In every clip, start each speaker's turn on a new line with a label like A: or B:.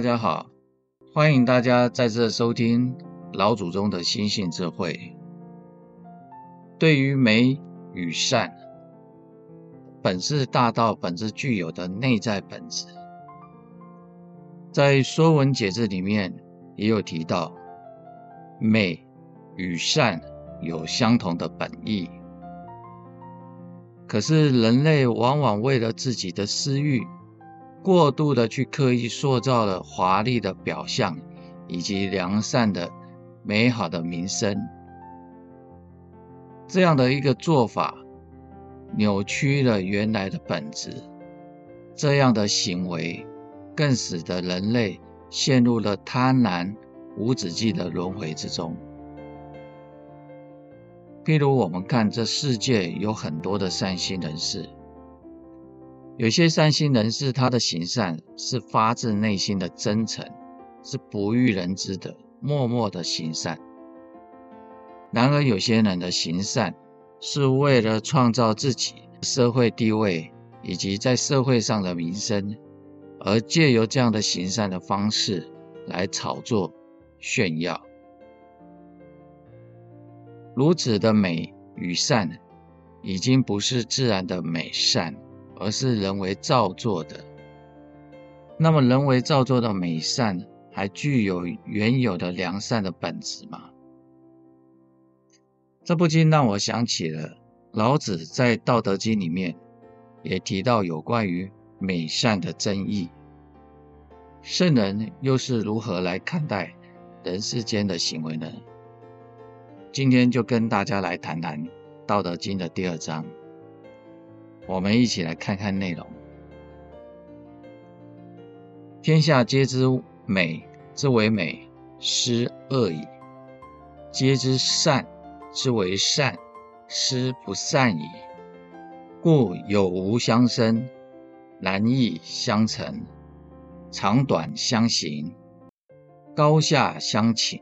A: 大家好，欢迎大家再次收听老祖宗的心性智慧。对于美与善，本是大道本自具有的内在本质，在《说文解字》里面也有提到，美与善有相同的本意。可是人类往往为了自己的私欲，过度的去刻意塑造了华丽的表象，以及良善的美好的名声，这样的一个做法，扭曲了原来的本质。这样的行为，更使得人类陷入了贪婪无止境的轮回之中。譬如我们看这世界有很多的善心人士。有些善心人士，他的行善是发自内心的真诚，是不欲人知的，默默的行善。然而，有些人的行善是为了创造自己社会地位以及在社会上的名声，而借由这样的行善的方式来炒作炫耀。如此的美与善，已经不是自然的美善。而是人为造作的。那么，人为造作的美善还具有原有的良善的本质吗？这不禁让我想起了老子在《道德经》里面也提到有关于美善的争议。圣人又是如何来看待人世间的行为呢？今天就跟大家来谈谈《道德经》的第二章。我们一起来看看内容。天下皆知美之为美，斯恶已；皆知善之为善，斯不善已。故有无相生，难易相成，长短相形，高下相倾，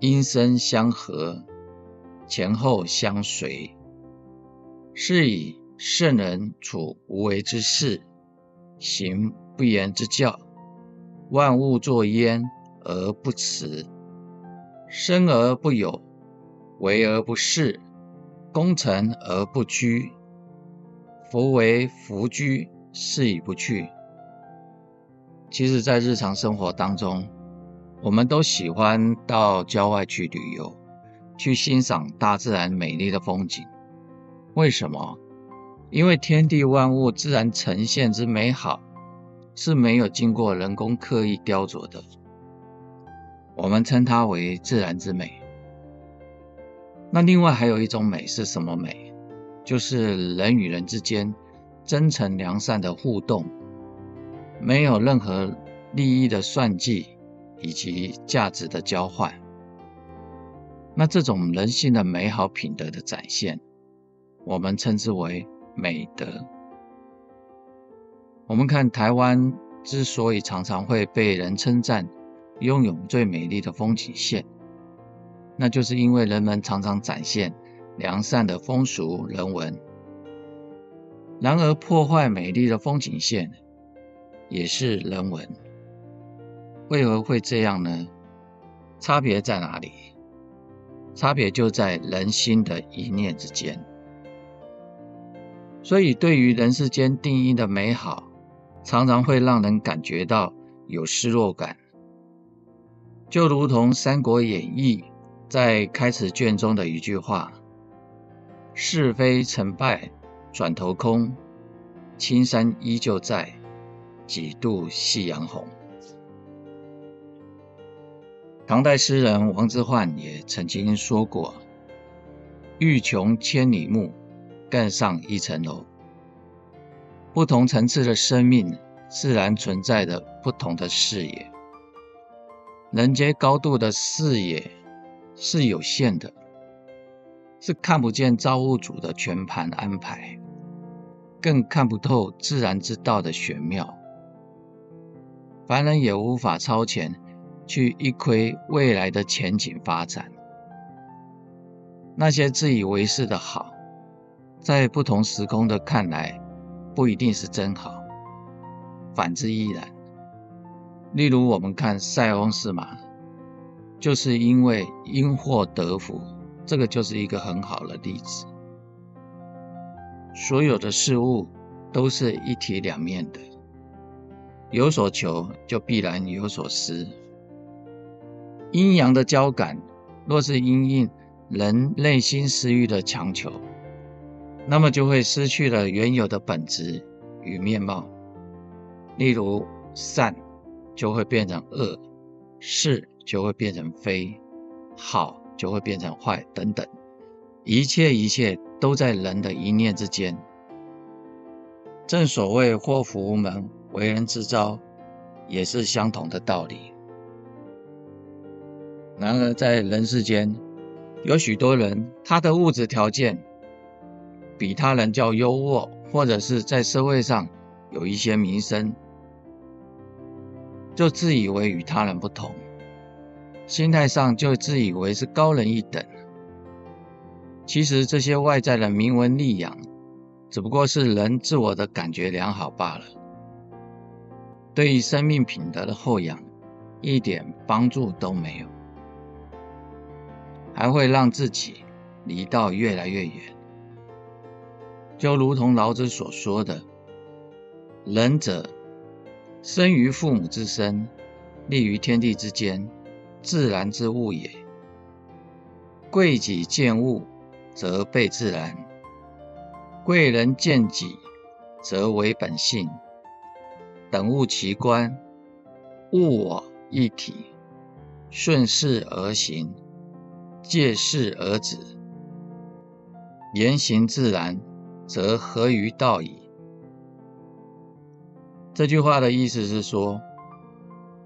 A: 音声相和，前后相随。是以。圣人处无为之事，行不言之教，万物作焉而不辞，生而不有，为而不恃，功成而不居。夫为弗居，是以不去。其实，在日常生活当中，我们都喜欢到郊外去旅游，去欣赏大自然美丽的风景。为什么？因为天地万物自然呈现之美好，是没有经过人工刻意雕琢的，我们称它为自然之美。那另外还有一种美是什么美？就是人与人之间真诚良善的互动，没有任何利益的算计以及价值的交换。那这种人性的美好品德的展现，我们称之为。美德。我们看台湾之所以常常会被人称赞拥有最美丽的风景线，那就是因为人们常常展现良善的风俗人文。然而，破坏美丽的风景线也是人文。为何会这样呢？差别在哪里？差别就在人心的一念之间。所以，对于人世间定义的美好，常常会让人感觉到有失落感。就如同《三国演义》在开始卷中的一句话：“是非成败转头空，青山依旧在，几度夕阳红。”唐代诗人王之涣也曾经说过：“欲穷千里目。”更上一层楼，不同层次的生命自然存在着不同的视野。人间高度的视野是有限的，是看不见造物主的全盘安排，更看不透自然之道的玄妙。凡人也无法超前去一窥未来的前景发展。那些自以为是的好。在不同时空的看来，不一定是真好，反之亦然。例如，我们看塞翁失马，就是因为因祸得福，这个就是一个很好的例子。所有的事物都是一体两面的，有所求就必然有所失。阴阳的交感，若是因应人内心私欲的强求，那么就会失去了原有的本质与面貌。例如，善就会变成恶，是就会变成非，好就会变成坏，等等。一切一切都在人的一念之间。正所谓祸福无门，为人自招，也是相同的道理。然而，在人世间，有许多人，他的物质条件比他人较优渥，或者是在社会上有一些名声，就自以为与他人不同，心态上就自以为是高人一等。其实这些外在的名闻利养，只不过是人自我的感觉良好罢了，对于生命品德的厚养，一点帮助都没有。还会让自己离道越来越远，就如同老子所说的：“仁者，生于父母之身，立于天地之间，自然之物也。贵己贱物，则悖自然；贵人贱己，则违本性。等物齐观，物我一体，顺势而行。”借势而止，言行自然，则合于道矣。这句话的意思是说，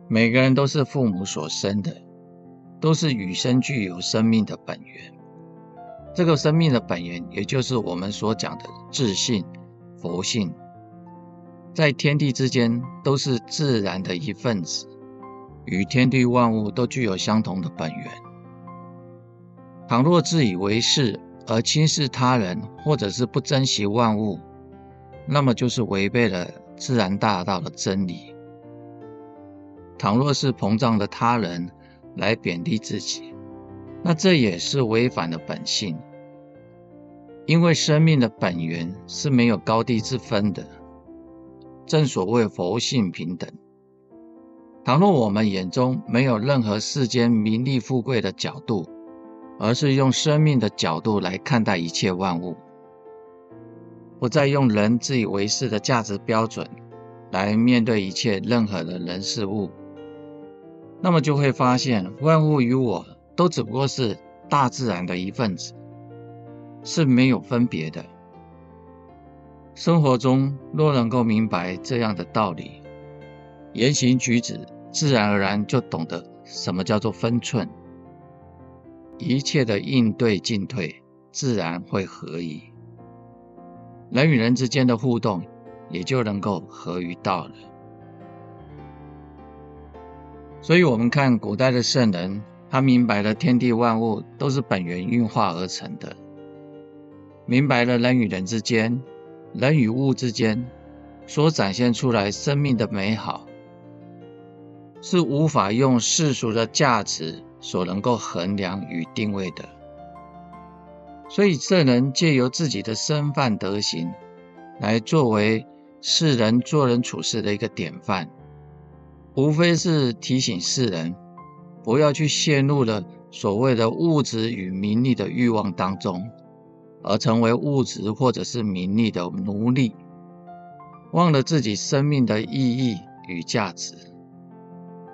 A: 每个人都是父母所生的，都是与生俱有生命的本源。这个生命的本源，也就是我们所讲的自信、佛性，在天地之间都是自然的一份子，与天地万物都具有相同的本源。倘若自以为是而轻视他人，或者是不珍惜万物，那么就是违背了自然大道的真理。倘若是膨胀的他人来贬低自己，那这也是违反了本性。因为生命的本源是没有高低之分的，正所谓佛性平等。倘若我们眼中没有任何世间名利富贵的角度，而是用生命的角度来看待一切万物，不再用人自以为是的价值标准来面对一切任何的人事物，那么就会发现万物与我都只不过是大自然的一份子，是没有分别的。生活中若能够明白这样的道理，言行举止自然而然就懂得什么叫做分寸。一切的应对进退，自然会合宜，人与人之间的互动也就能够合于道了。所以，我们看古代的圣人，他明白了天地万物都是本源运化而成的，明白了人与人之间、人与物之间所展现出来生命的美好，是无法用世俗的价值。所能够衡量与定位的，所以圣人借由自己的身范德行，来作为世人做人处事的一个典范，无非是提醒世人不要去陷入了所谓的物质与名利的欲望当中，而成为物质或者是名利的奴隶，忘了自己生命的意义与价值，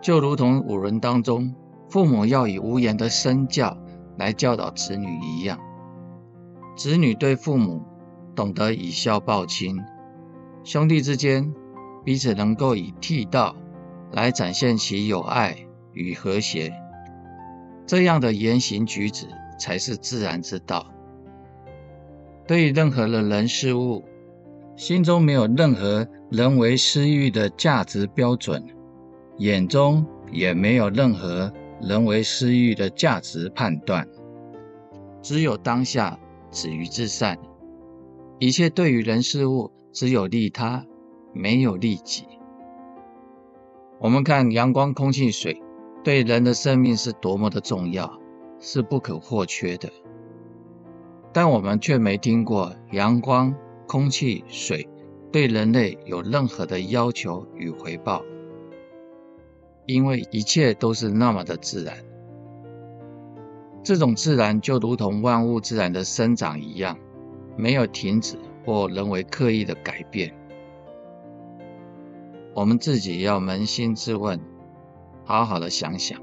A: 就如同五伦当中。父母要以无言的身教来教导子女一样，子女对父母懂得以孝报亲，兄弟之间彼此能够以悌道来展现其友爱与和谐，这样的言行举止才是自然之道。对于任何的人事物，心中没有任何人为私欲的价值标准，眼中也没有任何。人为私欲的价值判断，只有当下止于至善。一切对于人事物，只有利他，没有利己。我们看阳光、空气、水对人的生命是多么的重要，是不可或缺的。但我们却没听过阳光、空气、水对人类有任何的要求与回报，因为一切都是那么的自然。这种自然就如同万物自然的生长一样，没有停止或人为刻意的改变。我们自己要扪心自问，好好的想想：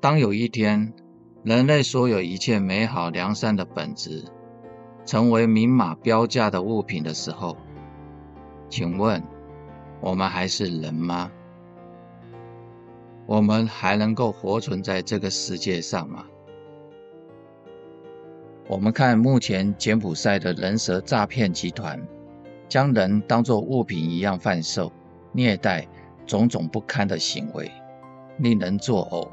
A: 当有一天，人类所有一切美好良善的本质成为明码标价的物品的时候，请问，我们还是人吗？我们还能够活存在这个世界上吗？我们看目前柬埔寨的人蛇诈骗集团。将人当作物品一样贩售、虐待，种种不堪的行为，令人作呕。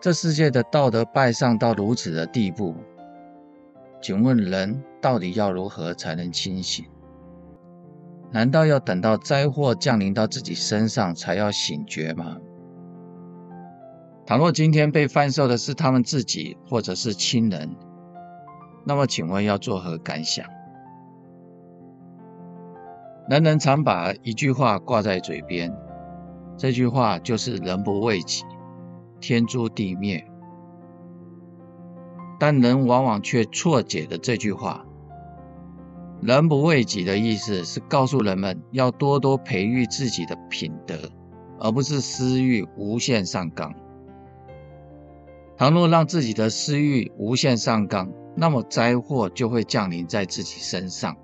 A: 这世界的道德败丧到如此的地步，请问人到底要如何才能清醒？难道要等到灾祸降临到自己身上才要醒觉吗？倘若今天被贩售的是他们自己或者是亲人，那么请问要作何感想？人人常把一句话挂在嘴边，这句话就是“人不为己，天诛地灭”。但人往往却错解了这句话，“人不为己”的意思是告诉人们要多多培育自己的品德，而不是私欲无限上纲。倘若让自己的私欲无限上纲，那么灾祸就会降临在自己身上。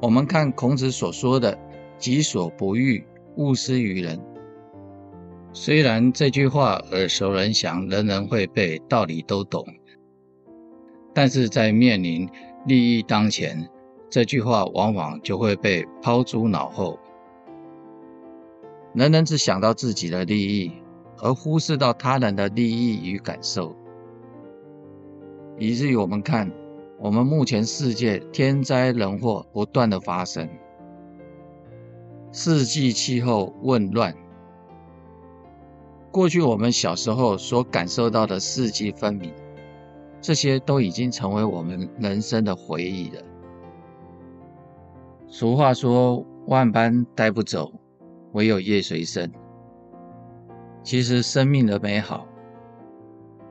A: 我们看孔子所说的“己所不欲，勿施于人”，虽然这句话耳熟能详，人人会背，道理都懂，但是在面临利益当前，这句话往往就会被抛诸脑后。人人只想到自己的利益，而忽视到他人的利益与感受，以至于我们看。我们目前世界天灾人祸不断的发生，四季气候紊乱。过去我们小时候所感受到的四季分明，这些都已经成为我们人生的回忆了。俗话说：“万般带不走，唯有业随身。”其实生命的美好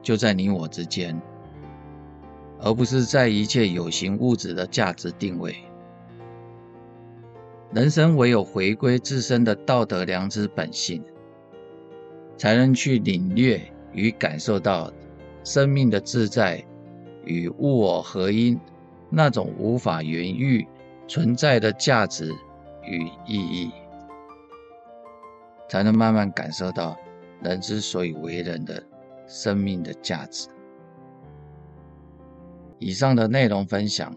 A: 就在你我之间。而不是在一切有形物质的价值定位。人生唯有回归自身的道德良知本性，才能去领略与感受到生命的自在与物我合一那种无法言喻存在的价值与意义，才能慢慢感受到人之所以为人的生命的价值。以上的内容分享，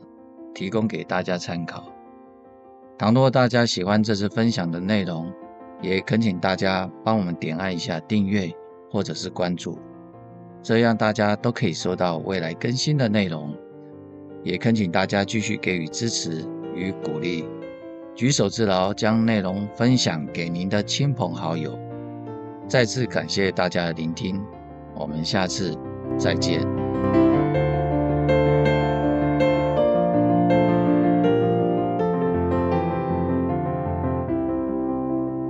A: 提供给大家参考。倘若大家喜欢这次分享的内容，也恳请大家帮我们点按一下订阅或者是关注，这样大家都可以收到未来更新的内容。也恳请大家继续给予支持与鼓励，举手之劳将内容分享给您的亲朋好友。再次感谢大家的聆听，我们下次再见。